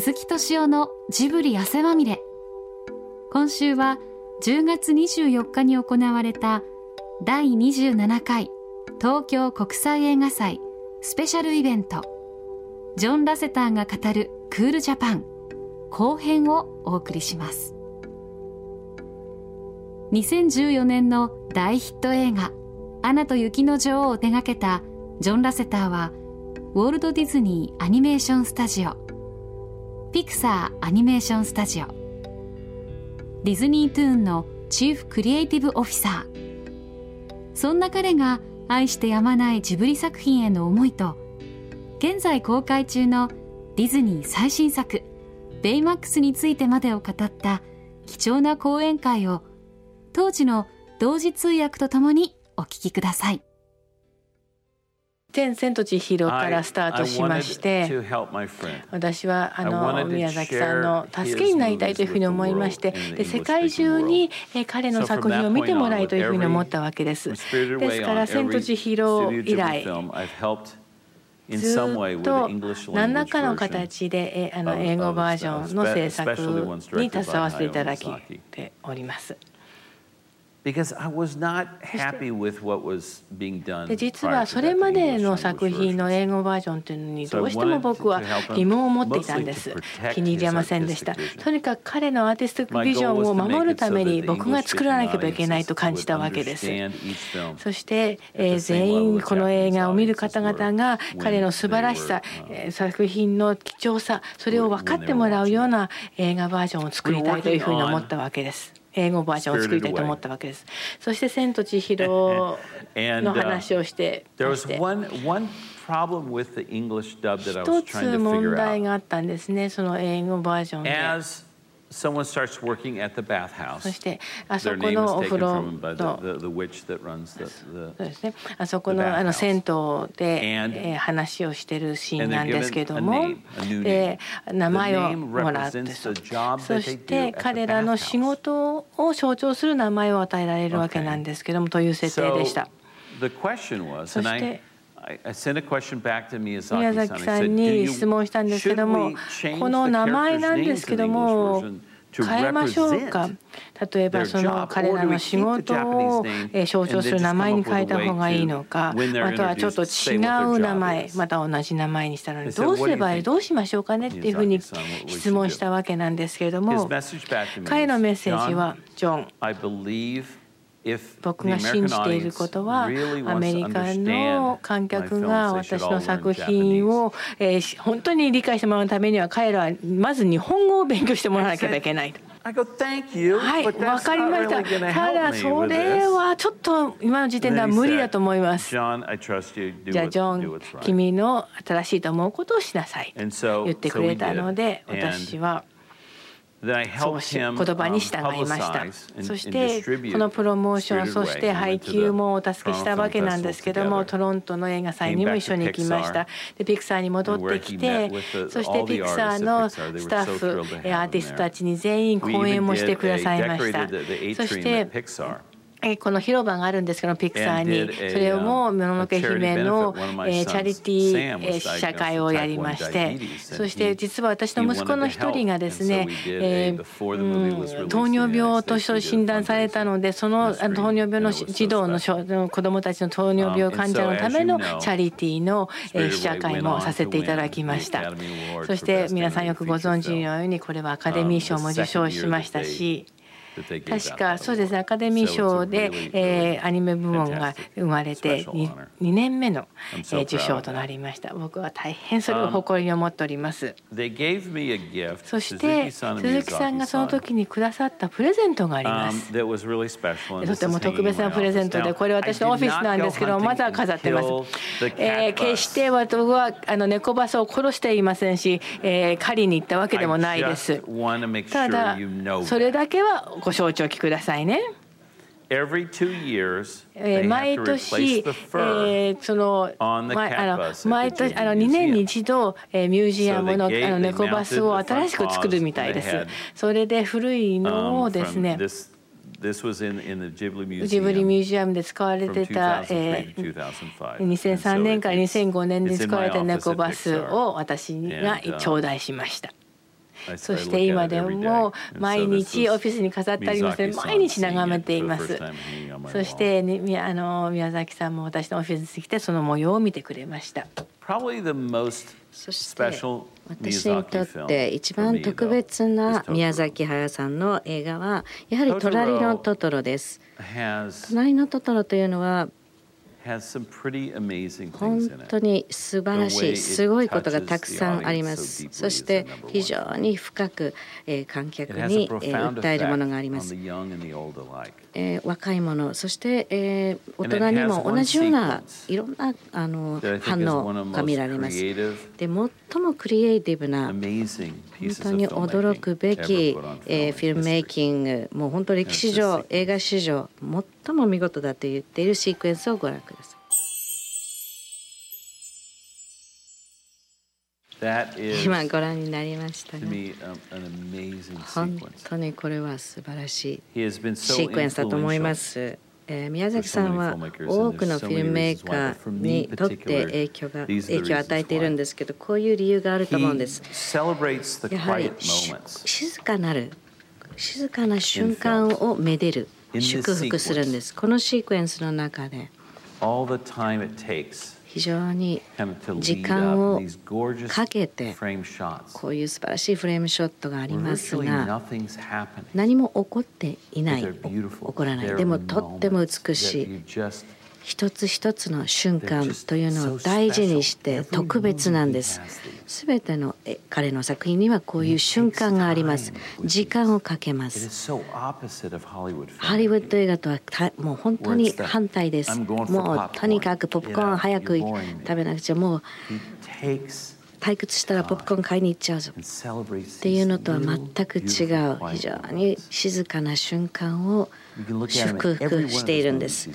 鈴木敏夫のジブリ汗まみれ。今週は10月24日に行われた第27回東京国際映画祭スペシャルイベント。ジョン・ラセターが語るクールジャパン。後編をお送りします。2014年の大ヒット映画「アナと雪の女王」を手掛けたジョン・ラセターはウォールト・ディズニー・アニメーション・スタジオ。ピクサー・アニメーション・スタジオディズニー・トゥーンのチーフ・クリエイティブ・オフィサーそんな彼が愛してやまないジブリ作品への思いと現在公開中のディズニー最新作「ベイマックス」についてまでを語った貴重な講演会を当時の同時通訳とともにお聞きください。天千と千尋からスタートしまして私はあの宮崎さんの助けになりたいというふうに思いましてで世界中に彼の作品を見てもらいというふうに思ったわけです。ですから千と千尋以来ずっと何らかの形であの英語バージョンの制作に携わせていただきております。Because I was not happy with what was being done. で実はそれまでの作品の英語バージョンというのにどうしても僕は疑問を持っていたんです。気に入りませんでした。とにかく彼のアーティスティックビジョンを守るために僕が作らなければいけないと感じたわけです。そして、えー、全員この映画を見る方々が彼の素晴らしさ、えー、作品の貴重さそれを分かってもらうような映画バージョンを作りたいというふうに思ったわけです英語バージョンを作りたいと思ったわけです。そして「千と千尋」の 話をしてまして。一つ問題があったんですね、その英語バージョンで。Someone starts working at the bathhouse. そしてあそこのお風呂のそうですね。あそこのあの銭湯で、えー、話をしてるシーンなんですけども、で名前をもらってそして彼らの仕事を象徴する名前を与えられるわけなんですけどもという設定でした。そして宮崎さんに質問したんですけどもこの名前なんですけども変えましょうか例えばその彼らの仕事を象徴する名前に変えた方がいいのかまたはちょっと違う名前また同じ名前にしたのにどうすればいい?どうしましょうかねっていうふうに質問したわけなんですけれども彼のメッセージは「ジョン僕が信じていることはアメリカの観客が私の作品を、えー、本当に理解してもらうためには彼らはまず日本語を勉強してもらわなければいけないと。はい、わかりました。ただそれはちょっと今の時点では無理だと思います。じゃあジョン、君の新しいと思うことをしなさい。言ってくれたので私は。そうし言葉に従いました。そしてこのプロモーションそして配給もお助けしたわけなんですけどもトロントの映画祭にも一緒に行きました。でピクサーに戻ってきてそしてピクサーのスタッフアーティストたちに全員講演もしてくださいました。そしてこの広場があるんですけどピクサーに。それをももののけ姫のチャリティー試写会をやりましてそして実は私の息子の一人がですね、え糖尿病と診断されたのでその糖尿病の児童の子どもたちの糖尿病患者のためのチャリティーの試写会もさせていただきました。そして皆さんよくご存知のようにこれはアカデミー賞も受賞しましたし確かそうですね。アカデミー賞で、えー、アニメ部門が生まれて 2, 2年目の、えー、受賞となりました。僕は大変それを誇りに思っております。そして鈴木さんがその時にくださったプレゼントがあります。とても特別なプレゼントでこれ私のオフィスなんですけどまだ飾ってます、えー、決して私はあの猫バスを殺していませんし、えー、狩りに行ったわけでもないです。ただそれだけはご承知おきくださいね。Every two years, 毎年、えー、その、ま、あの毎年あの2年に一度、えー、ミュージアムのあの猫バスを新しく作るみたいです。それで古いのをですね、ジブリミュージアムで使われてた、えー、2003年から2005年に使われた猫バスを私が頂戴しました。そして今でも毎日オフィスに飾ってありますので毎日眺めていますそしてあの宮崎さんも私のオフィスに来てその模様を見てくれました。そして私にとって一番特別な宮崎駿さんの映画はやはり「隣のトトロ」です。隣のトトロというのは本当に素晴らしいすごいことがたくさんありますそして非常に深く観客に訴えるものがあります若い者そして大人にも同じようないろんなあの反応が見られますで最もクリエイティブな本当に驚くべきフィルムメイキングもう本当歴史上映画史上最も見事だと言っているシークエンスをご覧ください。今ご覧になりましたが本当にこれは素晴らしいシークエンスだと思います。えー、宮崎さんは多くのフィルムメーカーにとって影響が影響を与えているんですけどこういう理由があると思うんです。やはり静かなる静かな瞬間をめでる祝福するんです。このシークエンスの中で。非常に時間をかけてこういう素晴らしいフレームショットがありますが何も起こっていない。起こらない。でもとっても美しい一つ一つの瞬間というのを大事にして特別なんです。すべての彼の作品にはこういう瞬間があります。時間をかけます。ハリウッド映画とはもう本当に反対です。もうとにかくポップコーン早く食べなくちゃもう退屈したらポップコーン買いに行っちゃうぞっていうのとは全く違う非常に静かな瞬間を祝福しているんです。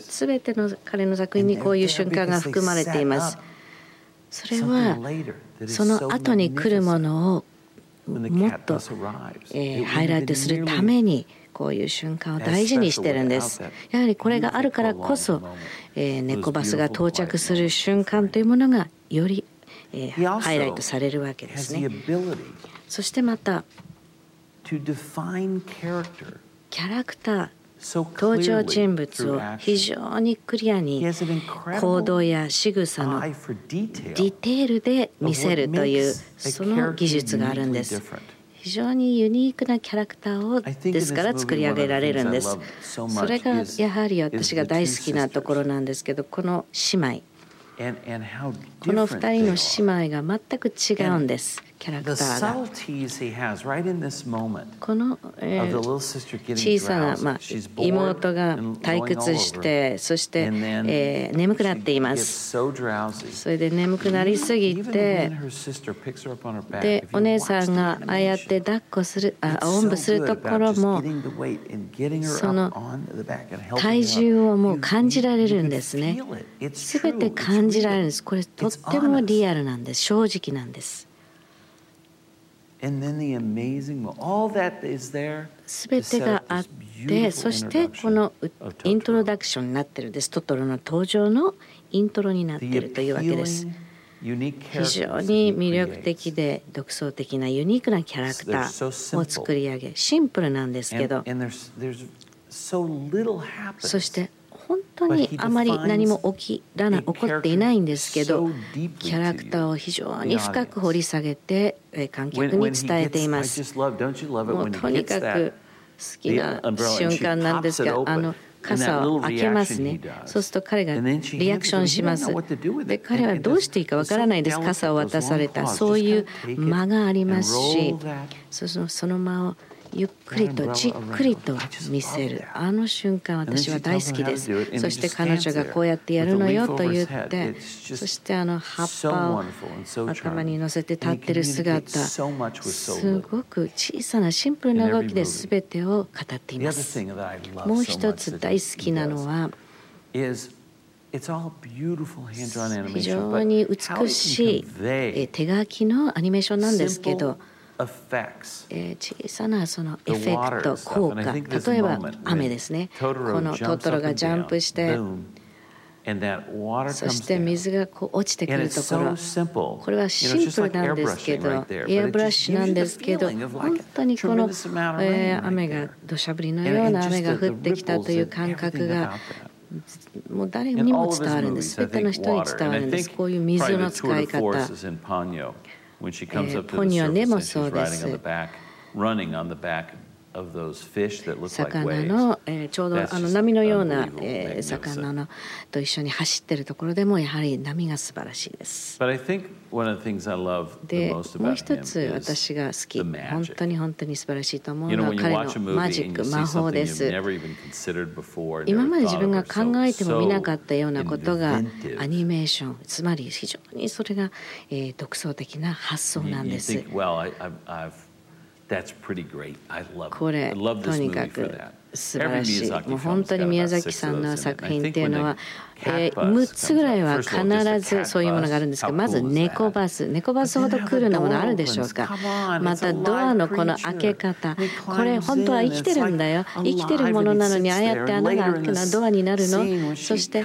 すべての彼の作品にこういう瞬間が含まれています。それはその後に来るものをもっと、えー、ハイライトするためにこういう瞬間を大事にしてるんです。やはりこれがあるからこそ、えー、猫バスが到着する瞬間というものがより、えー、ハイライトされるわけですね。そしてまたキャラクター登場人物を非常にクリアに行動や仕草のディテールで見せるというその技術があるんです。非常にユニークなキャラクターをですから作り上げられるんです。それがやはり私が大好きなところなんですけどこの姉妹この2人の姉妹が全く違うんです。キャラクターがこの、えー、小さな、まあ、妹が退屈してそして、えー、眠くなっています。それで眠くなりすぎてでお姉さんがああやって抱っこするあおんぶするところもその体重をもう感じられるんですね。全て感じられるんです。これとってもリアルなんです。正直なんですすべてがあってそしてこのイントロダクションになってるんです。トトロの登場のイントロになっているというわけです。非常に魅力的で独創的なユニークなキャラクターを作り上げシンプルなんですけど。そして本当にあまり何も起きらな起こっていないんですけどキャラクターを非常に深く掘り下げて観客に伝えています。もうとにかく好きな瞬間なんですがあの傘を開けますね。そうすると彼がリアクションします。で彼はどうしていいかわからないです。傘を渡された。そういう間がありますしその間をゆっくりとじっくりと見せる。あの瞬間私は大好きです。そして彼女がこうやってやるのよと言ってそしてあの葉っぱを頭に乗せて立ってる姿すごく小さなシンプルな動きで全てを語っています。もう一つ大好きなのは非常に美しい手書きのアニメーションなんですけどえ小さなそのエフェクト効果。例えば雨ですね。このトトロがジャンプしてそして水がこう落ちてくるところ。これはシンプルなんですけどエアブラッシュなんですけど本当にこの、えー、雨が土砂降りのような雨が降ってきたという感覚がもう誰にも伝わるんです。すべての人に伝わるんです。こういう水の使い方。えー、ポニョネもそうです。魚の、えー、ちょうどあの波のような、えー、魚のと一緒に走ってるところでもやはり波が素晴らしいです。でもう一つ私が好き本当に本当に素晴らしいと思うのは彼のマジック魔法です。今まで自分が考えてもみなかったようなことがアニメーションつまり非常にそれが、えー、独創的な発想なんです。これとにかく素晴らしい。もう本当に宮崎さんの作品っていうのは、えー、6つぐらいは必ずそういうものがあるんですけどまず猫バス。猫バスほどクールなものあるでしょうか？またドアのこの開け方。これ本当は生きてるんだよ。生きてるものなのにああやって穴が開くのはドアになるの？そして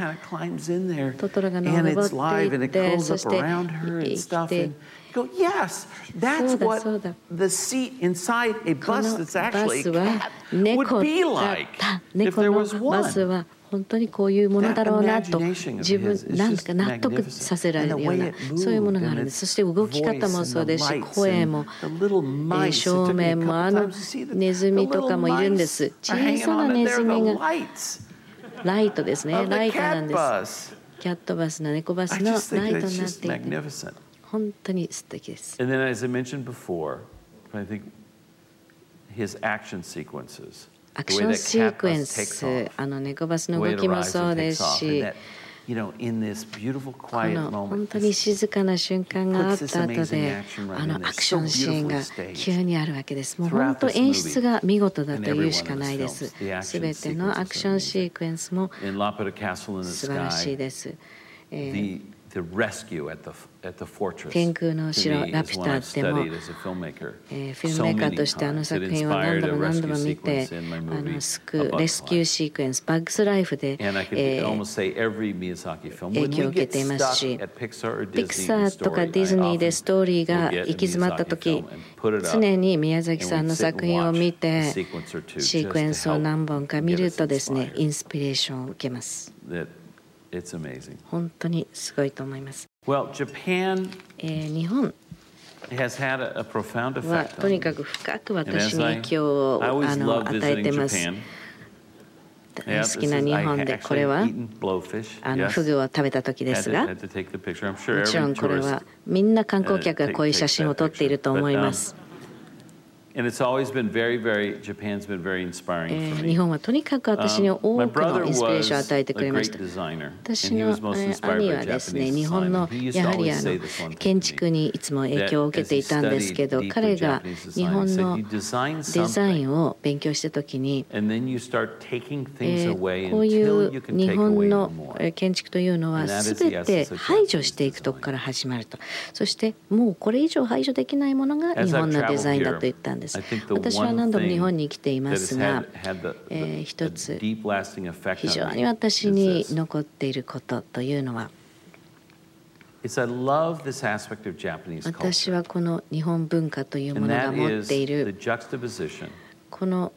トトロが登っていってそして生きて go, yes, that's what the seat inside a bus that's actually a cat would be like if there was one. 本当にこういうものだろうなと自分なんか納得させられるようなそういうものがあるんです。そして動き方もそうですし声も、えー、正面もあのネズミとかもいるんです。小さなネズミがライトですね。ライトなんです。キャットバスの猫バスのライトになっていて本当に素敵です。And then, as I mentioned before, I think his action sequences, アクションシークエンス、あの猫バスの動きもそうですし、この本当に静かな瞬間があった後で、あのアクションシーンが急にあるわけです。もう本当演出が見事だというしかないです。すべてのアクションシークエンスも素晴らしいです。えー天空の城ラピュタでも、えー、フィルムメーカーとしてあの作品は何度も何度も見てあの救うレスキューシークエンスバッグスライフで、えー、影響を受けていますしピクサーとかディズニーでストーリーが行き詰まった時常に宮崎さんの作品を見てシークエンスを何本か見るとですねインスピレーションを受けます。It's amazing. 本当にすごいと思います。Well, Japan えー、日本 has had a, a profound はとにかく深く私に影響をあの与えてます。好きな日本でこれは？あのフグを食べた時ですが？もちろんこれはみんな観光客がこういう写真を撮っていると思います。日本はとにかく私に多くのインスピレーションを与えてくれました。私の兄はですね、日本のやはりあの建築にいつも影響を受けていたんですけど、彼が日本のデザインを勉強したときに、えー、こういう日本の建築というのは全て排除していくところから始まると。そしてもうこれ以上排除できないものが日本のデザインだと言ったんです。です。私は何度も日本に来ていますが、えー、一つ非常に私に残っていることというのは私はこの日本文化というものが持っているこの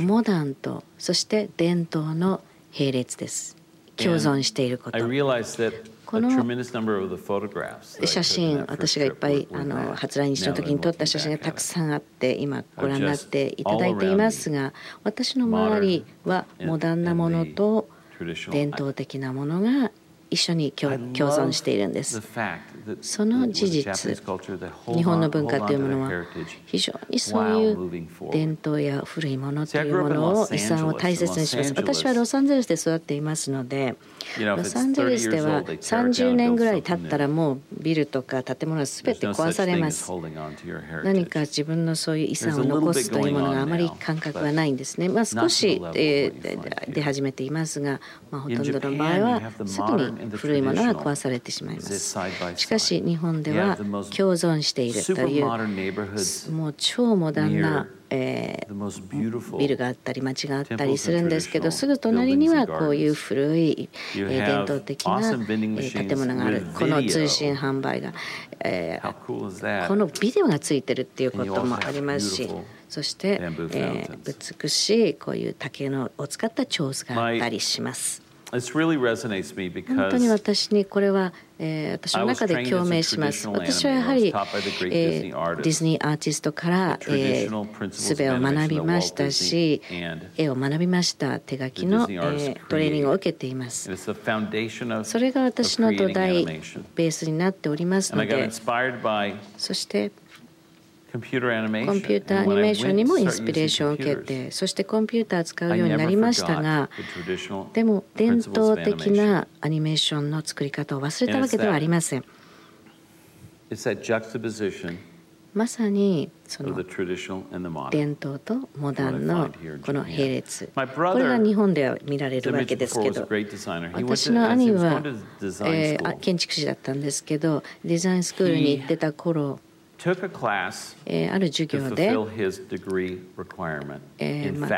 モダンとそして伝統の並列です。共存していることこの写真、私がいっぱいあの初来日の時に撮った写真がたくさんあって、今ご覧になっていただいていますが、私の周りはモダンなものと伝統的なものが一緒に共存しているんです。その事実、日本の文化というものは非常にそういう伝統や古いものというものを遺産を大切にします。私はロサンゼルスで育っていますので、ロサンゼルスでは30年ぐらい経ったらもうビルとか建物は全て壊されます。何か自分のそういう遺産を残すというものがあまり感覚がないんですね。まあ、少し、え出始めていますが、まあ、ほとんどの場合はすぐに古いものは壊されてしまいます。しかし日本では共存しているというもう超モダンなえー、ビルがあったり町があったりするんですけどすぐ隣にはこういう古い、えー、伝統的な、えー、建物がある。この通信販売が、えー、このビデオがついてるっていうこともありますしそして、えー、美しいこういう竹のを使ったチョーズがあったりします。本当に私にこれは、えー、私の中で共鳴します。私はやはり、えー、ディズニーアーティストから、えー、術を学びましたし、絵を学びました。手書きの、えー、トレーニングを受けています。それが私の土台、ベースになっておりますので、そして、コンピューターアニメーションにもインスピレーションを受けてそしてコンピューターを使うようになりましたがでも伝統的なアニメーションの作り方を忘れたわけではありません。まさにその伝統とモダンのこの並列。これが日本では見られるわけですけど私の兄は、えー、建築士だったんですけどデザインスクールに行ってた頃えー、ある授業で、えーま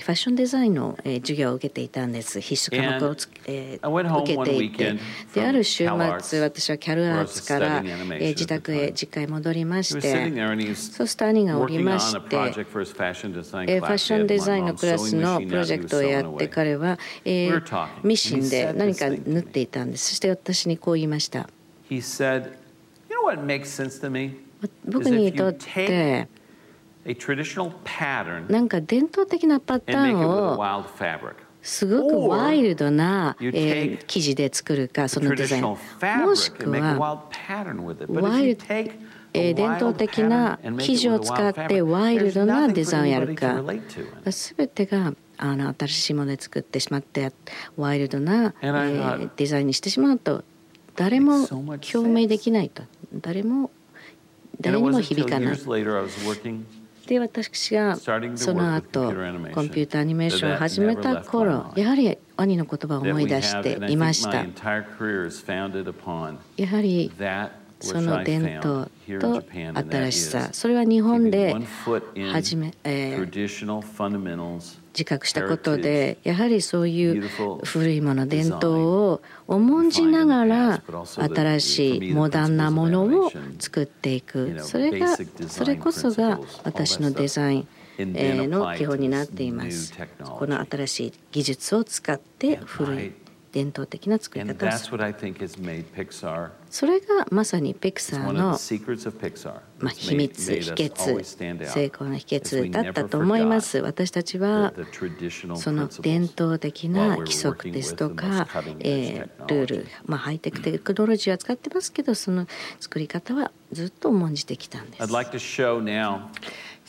ファッションデザインの、えー、授業を受けていたんです。必須科目をつ、えー、受けていてである週末私はキャルアーツから、えー、自宅へ実家へ戻りましてそうすると兄がおりまして、えー、ファッションデザインのクラスのプロジェクトをやって彼は、えー、ミシンで何か縫っていたんです。そして私にこう言いました。僕にとってなんか伝統的なパターンをすごくワイルドな、えー、生地で作るかそのデザイン。もしくはワイルドえー、伝統的な生地を使ってワイルドなデザインをやるか。全てがあの新しいもので作ってしまってワイルドな、えー、デザインにしてしまうと誰も共鳴できないと誰も誰にも響かない。で私がその後コンピューターアニメーションを始めた頃やはり兄の言葉を思い出していましたやはりその伝統と新しさそれは日本で始め、えー、自覚したことでやはりそういう古いもの伝統を重んじながら新しいモダンなものを作っていく。それがそれこそが私のデザインの基本になっています。この新しい技術を使って古い伝統的な作り方をする。それがまさにピクサーの、まあ、秘密秘訣成功の秘訣だったと思います。私たちはその伝統的な規則ですとか、えー、ルール、まあ、ハイテクテクノロジーは使ってますけどその作り方はずっと重んじてきたんです。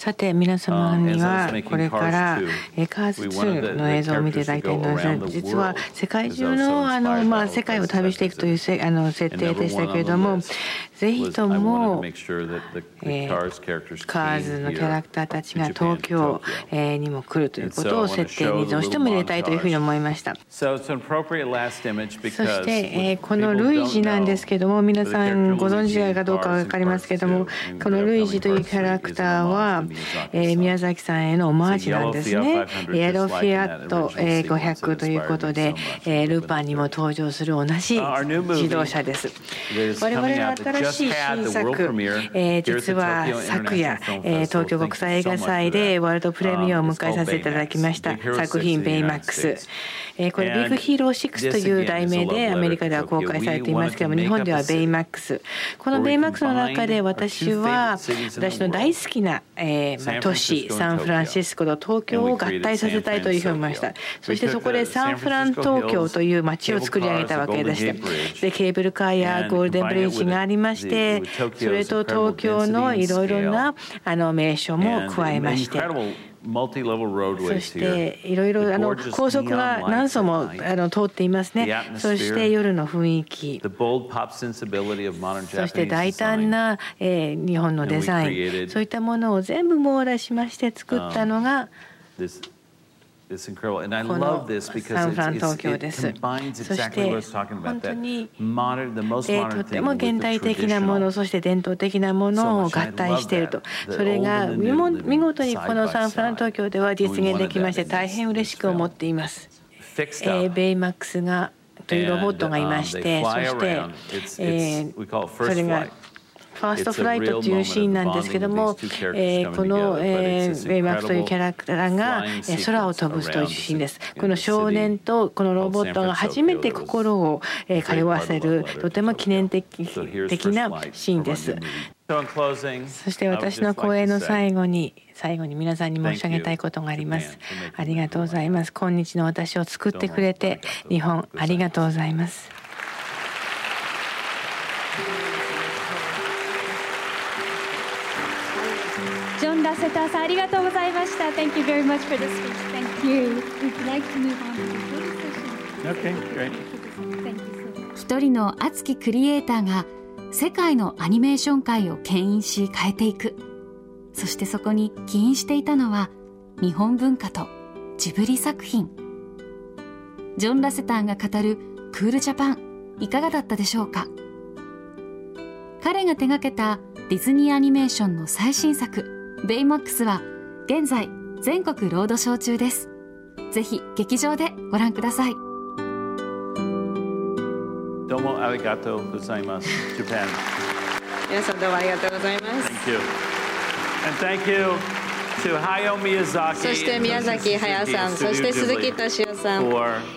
さて皆様にはこれからカーズ2の映像を見ていただきたいのです。が実は世界中のあのまあ世界を旅していくというせあの設定でしたけれどもぜひとも、えー、カーズのキャラクターたちが東京、えー、にも来るということを設定にどうしても入れたいというふうに思いました。そして、えー、このルイージなんですけども皆さんご存知かどうか分かりますけどもこのルイージというキャラクターは、えー、宮崎さんへのオマージュなんですね。エロフィアット、えー、500ということで、えー、ルパンにも登場する同じ自動車です。我々の新しい新作、えー、実は昨夜、えー、東京国際映画祭でワールドプレミアを迎えさせていただきました。作品「ベイマックス」えー、これ「ビッグヒーロー6」という題名でアメリカでは公開されていますけれども日本では「ベイマックス」この「ベイマックス」の中で私は私の大好きな、えーまあ、都市サンフランシスコと東京を合体させたいというふうに思いましたそしてそこでサンフラン東京という街を作り上げたわけでしてでケーブルカーやゴールデンブリッジがありましてそれと東京のいろいろなあの名所も加えまして。そしていろいろあの高速が何層もあの通っていますね。そして夜の雰囲気、そして大胆な、えー、日本のデザイン、そういったものを全部網羅しまして作ったのが。It's incredible. And I love this because it's, it's, it combines exactly what I was talking about. That modern, the most modern とても現代的なもの、そして伝統的なものを合体していると。それが見事にこのサンフラン東京では実現できまして大変嬉しく思っています。えー、ベイマックスがというロボットがいまして、そして、えー、それがファーストフライトというシーンなんですけども、えー、この、えイマックというキャラクターが、えー、空を飛ぶというシーンです。この少年とこのロボットが初めて心を、えー、通わせるとても記念的的なシーンです。そして私の講演の最後に最後に皆さんに申し上げたいことがあります。ありがとうございます。今日の私を作ってくれて日本ありがとうございます。セターさんありがとうございました。Thank you very much for the speech. Thank you. We'd like to move on to the Okay, great. 一人の熱きクリエイターが世界のアニメーション界を牽引し変えていく。そしてそこに起因していたのは日本文化とジブリ作品。ジョン・ラセターが語るクールジャパンいかがだったでしょうか？彼が手掛けたディズニーアニメーションの最新作ベイマックスは現在全国ロードショー中です。ぜひ劇場でご覧ください。どうもありがとうございます。Japan。皆さんどうもありがとうございます。Thank you. And thank you. そして宮崎駿さん、そして鈴木敏夫さん、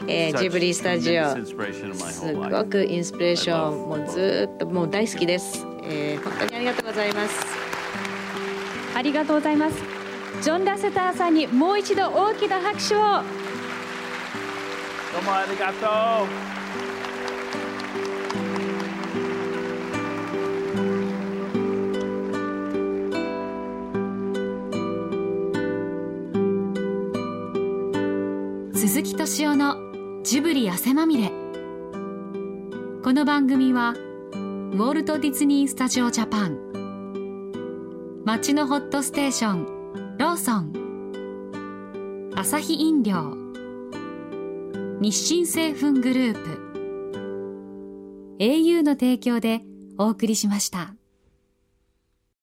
えー、ジブリスタジオ、すごくインスピレーション、もうずっともう大好きです、えー。本当にありがとうございます。ありがとうございます。ジョン・ラセターさんにもう一度大きな拍手を。どうもありがとう。鈴木敏夫のジブリ汗まみれ。この番組はウォルト・ディズニー・スタジオ・ジャパン町のホットステーションローソン。アサヒ飲料。日清製粉グループ。au の提供でお送りしました。